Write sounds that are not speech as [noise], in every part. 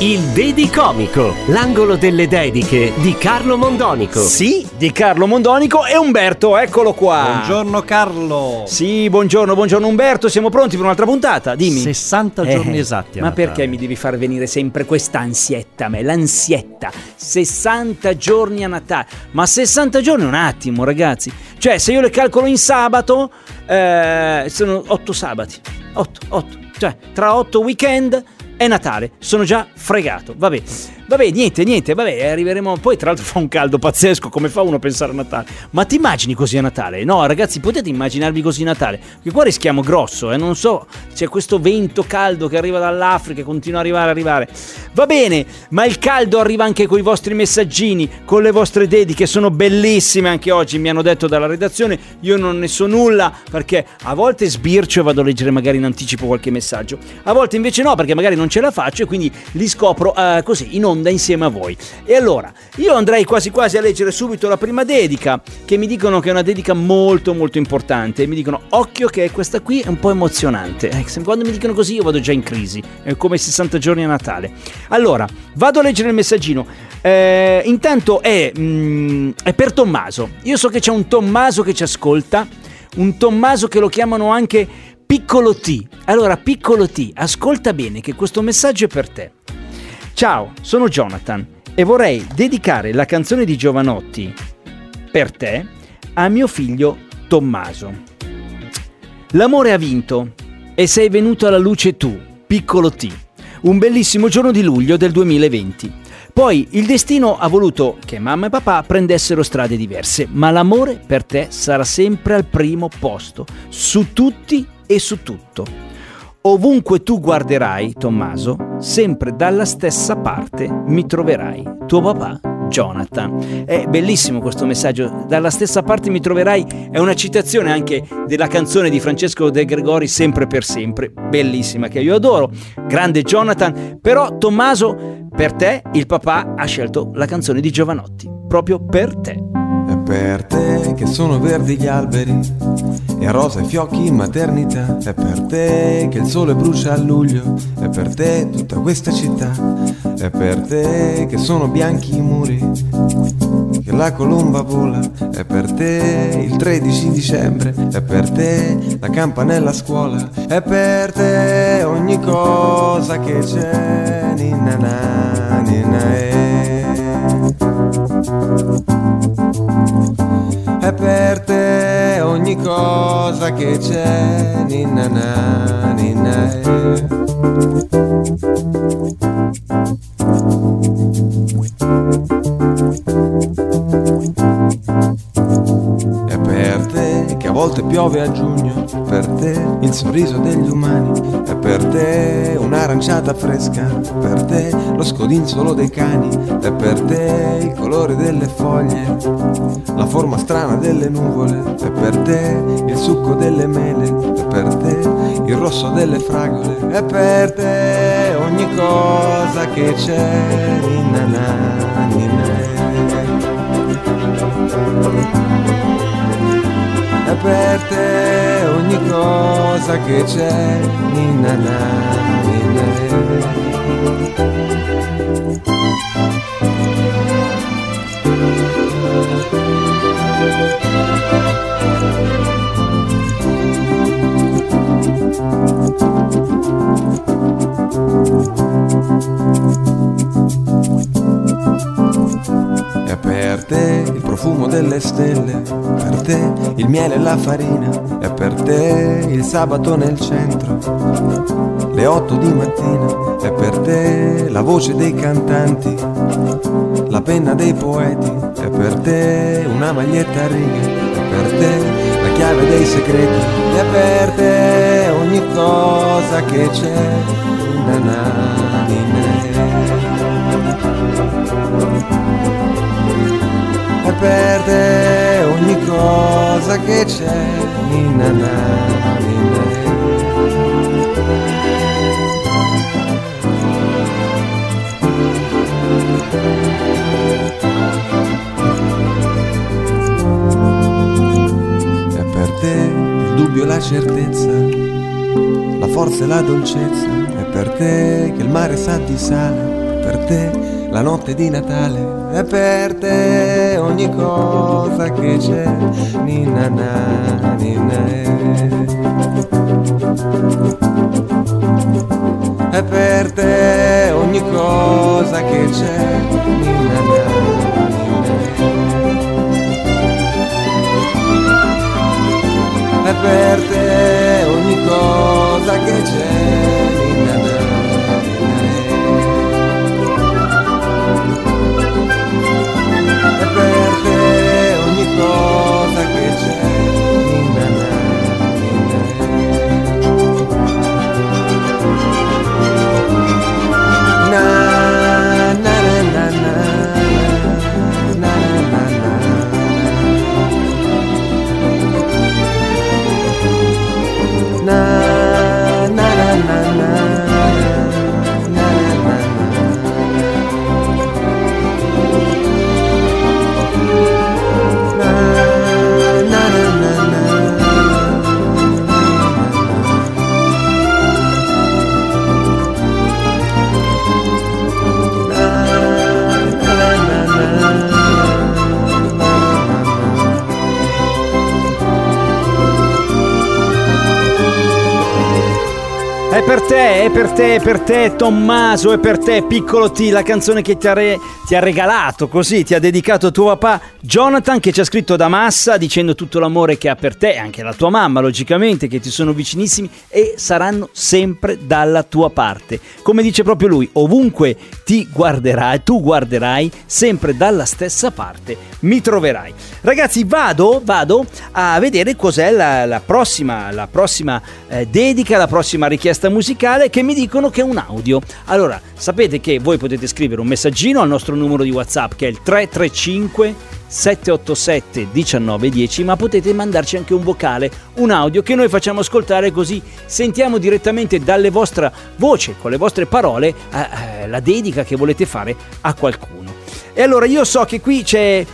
Il Dedicomico, l'angolo delle dediche di Carlo Mondonico. Sì, di Carlo Mondonico e Umberto, eccolo qua. Buongiorno Carlo. Sì, buongiorno, buongiorno Umberto, siamo pronti per un'altra puntata? Dimmi. 60 Eh, giorni esatti. a Ma Natale. perché mi devi far venire sempre questa ansietta a me? L'ansietta. 60 giorni a Natale. Ma 60 giorni un attimo, ragazzi. Cioè, se io le calcolo in sabato, eh, sono 8 sabati. 8, 8. Cioè, tra 8 weekend è Natale. Sono già fregato. Vabbè. Vabbè, niente, niente, vabbè, arriveremo. Poi, tra l'altro, [laughs] fa un caldo pazzesco. Come fa uno a pensare a Natale? Ma ti immagini così a Natale? No, ragazzi, potete immaginarvi così a Natale? Che qua rischiamo grosso, eh. Non so, c'è questo vento caldo che arriva dall'Africa e continua ad arrivare, arrivare. Va bene, ma il caldo arriva anche con i vostri messaggini, con le vostre dediche. Sono bellissime anche oggi, mi hanno detto dalla redazione. Io non ne so nulla perché a volte sbircio e vado a leggere magari in anticipo qualche messaggio. A volte invece no, perché magari non ce la faccio e quindi li scopro eh, così in onda insieme a voi. E allora, io andrei quasi quasi a leggere subito la prima dedica, che mi dicono che è una dedica molto molto importante. Mi dicono, occhio che questa qui è un po' emozionante. Eh, quando mi dicono così io vado già in crisi, è come 60 giorni a Natale. Allora, vado a leggere il messaggino. Eh, intanto è, mm, è per Tommaso. Io so che c'è un Tommaso che ci ascolta, un Tommaso che lo chiamano anche Piccolo T. Allora, Piccolo T, ascolta bene che questo messaggio è per te. Ciao, sono Jonathan e vorrei dedicare la canzone di Giovanotti per te a mio figlio Tommaso. L'amore ha vinto e sei venuto alla luce tu, piccolo T. Un bellissimo giorno di luglio del 2020. Poi il destino ha voluto che mamma e papà prendessero strade diverse, ma l'amore per te sarà sempre al primo posto, su tutti e su tutto. Ovunque tu guarderai, Tommaso, sempre dalla stessa parte mi troverai. Tuo papà, Jonathan. È bellissimo questo messaggio. Dalla stessa parte mi troverai. È una citazione anche della canzone di Francesco De Gregori, Sempre per sempre. Bellissima, che io adoro. Grande Jonathan. Però, Tommaso, per te il papà ha scelto la canzone di Giovanotti. Proprio per te. Per te che sono verdi gli alberi e rosa i fiocchi in maternità. È per te che il sole brucia a luglio. È per te tutta questa città. È per te che sono bianchi i muri. Che la colomba vola. È per te il 13 dicembre. È per te la campanella a scuola. È per te ogni cosa che c'è. Ninna na, ninna eh. È per te ogni cosa che c'è, ninna na, ninna eh. È per te che a volte piove a giugno, per te il sorriso degli umani, è per te un'aranciata fresca, per te lo scodinzolo dei cani, è per te il colore delle foglie, la forma strana delle nuvole, è per te il succo delle mele, è per te il rosso delle fragole, è per te ogni cosa che c'è, ninna na, ninna eh. È per te ogni cosa che c'è, ninna na, ninna eh. Profumo delle stelle, per te il miele e la farina, è per te il sabato nel centro, le otto di mattina, è per te la voce dei cantanti, la penna dei poeti, è per te una maglietta a righe, è per te la chiave dei segreti, è per te ogni cosa che c'è, na na, perde ogni cosa che c'è in anime. E per te il dubbio e la certezza, la forza e la dolcezza, è per te che il mare sa di sale, per te la notte di Natale, è per te ogni cosa che c'è, ninna na, ninna eh. È per te ogni cosa che c'è, ninna na, ninna è per te ogni cosa che c'è. È per te, è per te, è per te Tommaso, è per te Piccolo T, la canzone che ti ha, re- ti ha regalato così, ti ha dedicato tuo papà Jonathan che ci ha scritto da Massa dicendo tutto l'amore che ha per te e anche la tua mamma logicamente che ti sono vicinissimi e saranno sempre dalla tua parte. Come dice proprio lui, ovunque ti guarderai, tu guarderai sempre dalla stessa parte, mi troverai. Ragazzi vado, vado a vedere cos'è la, la prossima, la prossima eh, dedica, la prossima richiesta musicale che mi dicono che è un audio. Allora, sapete che voi potete scrivere un messaggino al nostro numero di WhatsApp che è il 335 787 1910, ma potete mandarci anche un vocale, un audio che noi facciamo ascoltare così sentiamo direttamente dalle vostre voci, con le vostre parole, eh, eh, la dedica che volete fare a qualcuno. E allora io so che qui c'è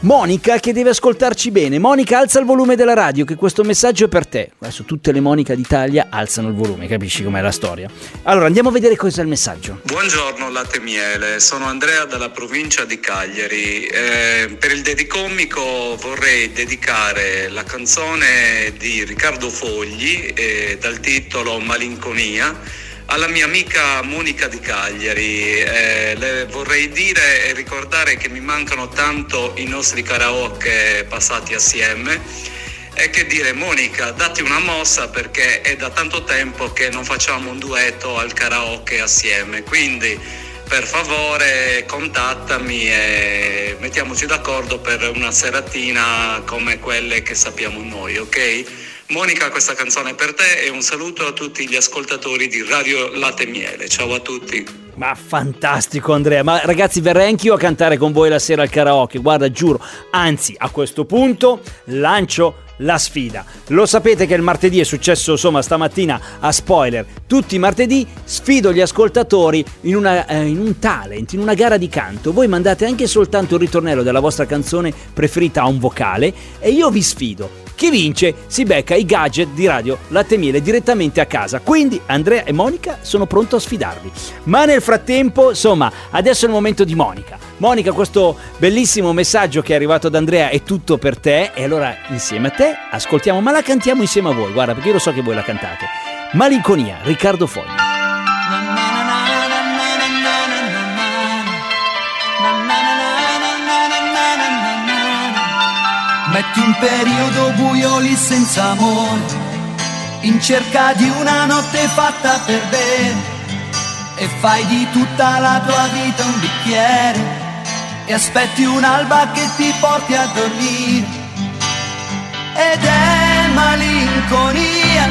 Monica che deve ascoltarci bene. Monica, alza il volume della radio, che questo messaggio è per te. Adesso tutte le Monica d'Italia alzano il volume, capisci com'è la storia? Allora andiamo a vedere cos'è il messaggio. Buongiorno Latte Miele, sono Andrea dalla provincia di Cagliari. Eh, per il Dedicomico vorrei dedicare la canzone di Riccardo Fogli eh, dal titolo Malinconia alla mia amica Monica di Cagliari. Eh, le vorrei dire e ricordare che mi mancano tanto i nostri karaoke passati assieme. E che dire, Monica, datti una mossa perché è da tanto tempo che non facciamo un duetto al karaoke assieme. Quindi, per favore, contattami e mettiamoci d'accordo per una seratina come quelle che sappiamo noi, ok? Monica, questa canzone è per te e un saluto a tutti gli ascoltatori di Radio Latte Miele. Ciao a tutti. Ma fantastico Andrea, ma ragazzi verrei anch'io a cantare con voi la sera al karaoke, guarda giuro, anzi a questo punto lancio la sfida. Lo sapete che il martedì è successo insomma stamattina a spoiler, tutti i martedì sfido gli ascoltatori in, una, eh, in un talent, in una gara di canto, voi mandate anche soltanto il ritornello della vostra canzone preferita a un vocale e io vi sfido. Chi vince si becca i gadget di Radio Latte Miele direttamente a casa. Quindi Andrea e Monica sono pronto a sfidarvi. Ma nel frattempo, insomma, adesso è il momento di Monica. Monica, questo bellissimo messaggio che è arrivato da Andrea è tutto per te. E allora insieme a te ascoltiamo, ma la cantiamo insieme a voi. Guarda, perché io lo so che voi la cantate. Malinconia, Riccardo Fogli. Metti un periodo buio lì senza amore, in cerca di una notte fatta per bene, e fai di tutta la tua vita un bicchiere, e aspetti un'alba che ti porti a dormire, ed è malinconia,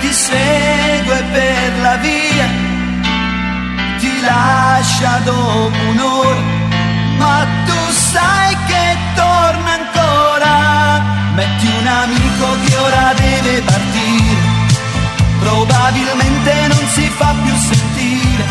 ti segue per la via, ti lascia dopo un'ora ma tu sai probabilmente non si fa più sentire.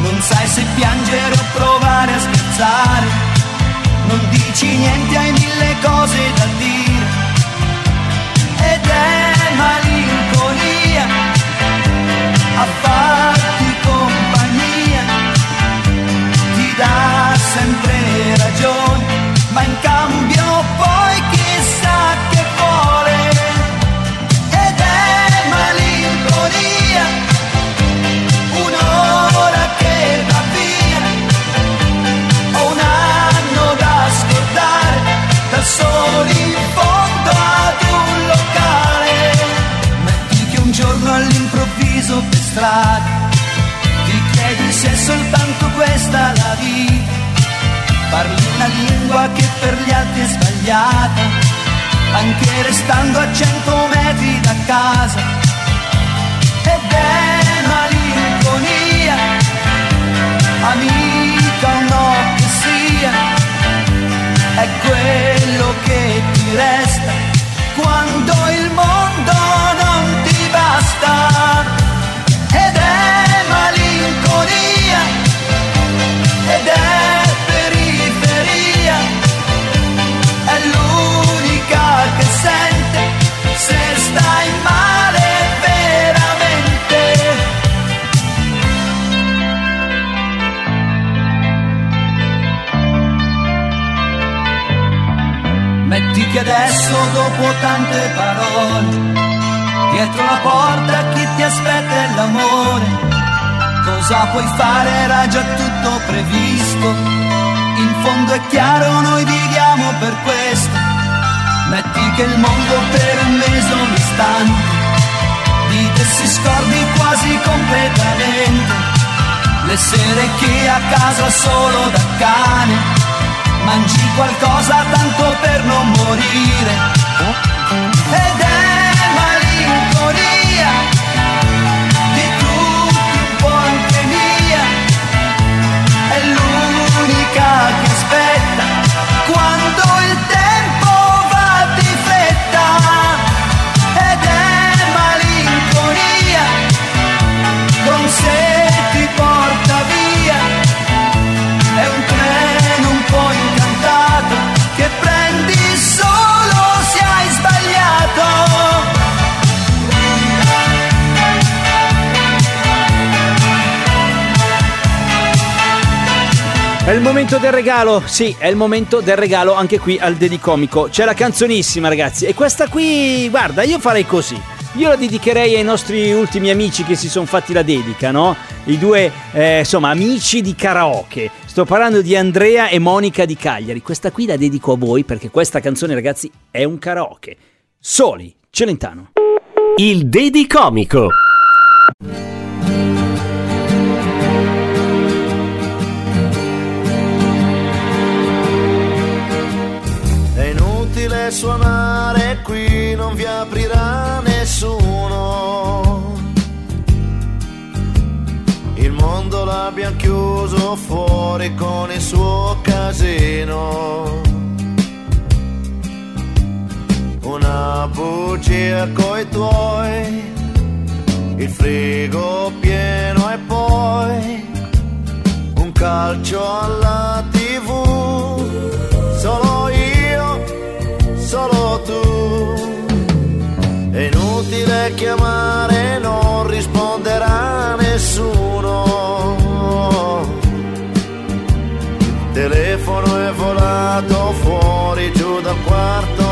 Non sai se piangere o provare a scherzare, non dici niente, hai mille cose da dire. ed è malinconia a farti compagnia ti dà sempre ragione Metti che adesso dopo tante parole Dietro la porta chi ti aspetta è l'amore. Cosa puoi fare? Era già tutto previsto. In fondo è chiaro noi viviamo per questo. Metti che il mondo per un mese un istante. Di te si scordi quasi completamente. Le sere che a casa solo da cane mangi qualcosa tanto per non morire. Ed è È il momento del regalo, sì, è il momento del regalo anche qui al Dedicomico. C'è la canzonissima, ragazzi. E questa qui, guarda, io farei così. Io la dedicherei ai nostri ultimi amici che si sono fatti la dedica, no? I due, eh, insomma, amici di karaoke. Sto parlando di Andrea e Monica di Cagliari. Questa qui la dedico a voi perché questa canzone, ragazzi, è un karaoke. Soli, Celentano. Il Dedicomico. Suonare qui, non vi aprirà nessuno. Il mondo l'abbiamo chiuso fuori con il suo casino. Una bugia coi tuoi, il frigo pieno e poi un calcio alla solo tu. È inutile chiamare, non risponderà nessuno. Telefono è volato fuori giù dal quarto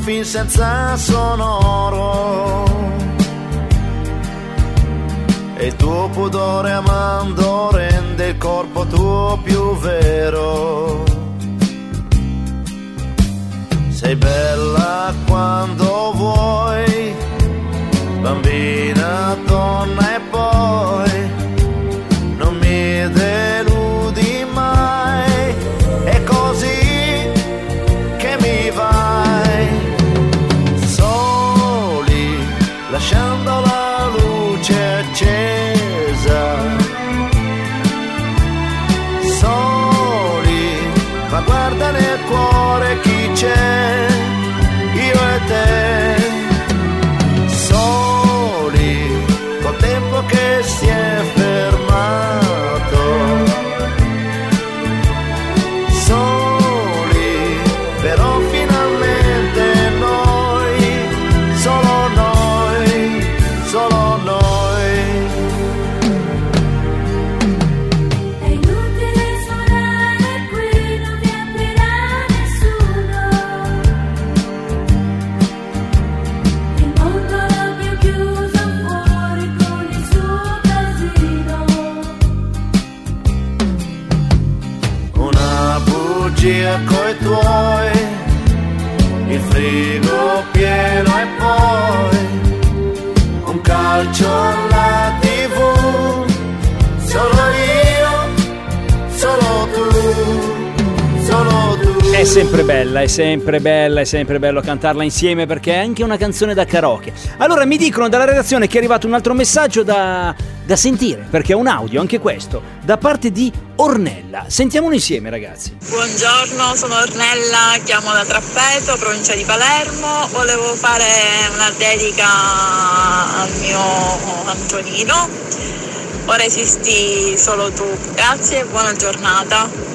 film senza sonoro. E il tuo pudore amando rende il corpo tuo più vero. Sei bella quando vuoi, bambina, donna e poi cuore chi c'è, bugia coi tuoi, il frigo pieno e poi È sempre bella, è sempre bella, è sempre bello cantarla insieme perché è anche una canzone da karaoke. Allora mi dicono dalla redazione che è arrivato un altro messaggio da, da sentire, perché è un audio, anche questo, da parte di Ornella. Sentiamolo insieme ragazzi. Buongiorno, sono Ornella, chiamo da Trappeto, provincia di Palermo. Volevo fare una dedica al mio Antonino. Ora esisti solo tu. Grazie e buona giornata.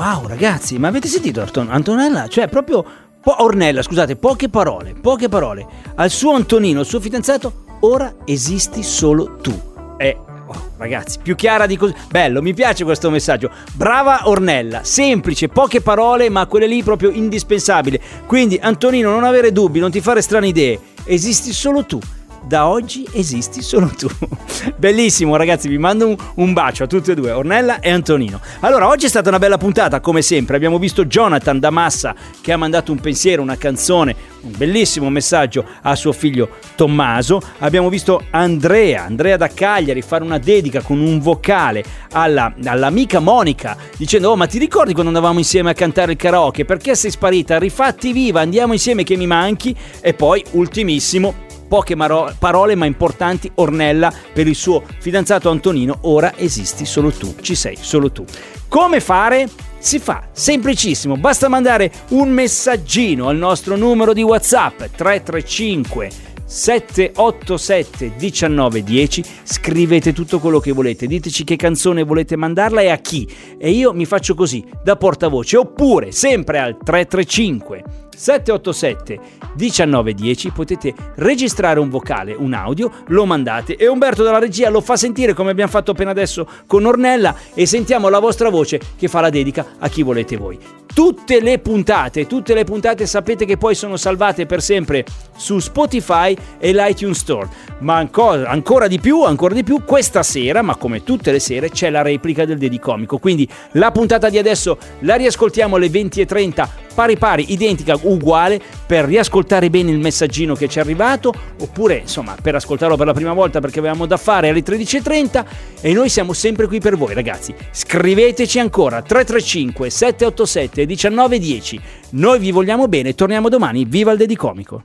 Wow ragazzi, ma avete sentito Anton- Antonella? Cioè proprio... po- Ornella, scusate, poche parole, poche parole. Al suo Antonino, al suo fidanzato, ora esisti solo tu. E... oh, ragazzi, più chiara di così. Bello, mi piace questo messaggio. Brava Ornella, semplice, poche parole, ma quelle lì proprio indispensabili. Quindi, Antonino, non avere dubbi, non ti fare strane idee. Esisti solo tu. Da oggi esisti solo tu. Bellissimo, ragazzi. Vi mando un, un bacio a tutti e due, Ornella e Antonino. Allora, oggi è stata una bella puntata, come sempre. Abbiamo visto Jonathan da Massa che ha mandato un pensiero, una canzone, un bellissimo messaggio a suo figlio Tommaso. Abbiamo visto Andrea, Andrea da Cagliari, fare una dedica con un vocale alla- all'amica Monica, dicendo: Oh, ma ti ricordi quando andavamo insieme a cantare il karaoke? Perché sei sparita? Rifatti viva, andiamo insieme che mi manchi. E poi, ultimissimo poche maro- parole ma importanti, Ornella per il suo fidanzato Antonino, ora esisti solo tu, ci sei solo tu. Come fare? Si fa semplicissimo, basta mandare un messaggino al nostro numero di WhatsApp 335 787 1910 scrivete tutto quello che volete diteci che canzone volete mandarla e a chi e io mi faccio così da portavoce oppure sempre al 335 787 1910 potete registrare un vocale, un audio, lo mandate e Umberto dalla regia lo fa sentire come abbiamo fatto appena adesso con Ornella e sentiamo la vostra voce che fa la dedica a chi volete voi. Tutte le puntate, tutte le puntate sapete che poi sono salvate per sempre su Spotify e l'iTunes Store. Ma ancora, ancora di più, ancora di più, questa sera, ma come tutte le sere, c'è la replica del Dedicomico. Quindi la puntata di adesso la riascoltiamo alle 20.30 pari pari, identica, uguale, per riascoltare bene il messaggino che ci è arrivato, oppure insomma per ascoltarlo per la prima volta perché avevamo da fare alle 13.30 e noi siamo sempre qui per voi ragazzi. Scriveteci ancora 335 787 1910. Noi vi vogliamo bene, torniamo domani, viva il Dedicomico.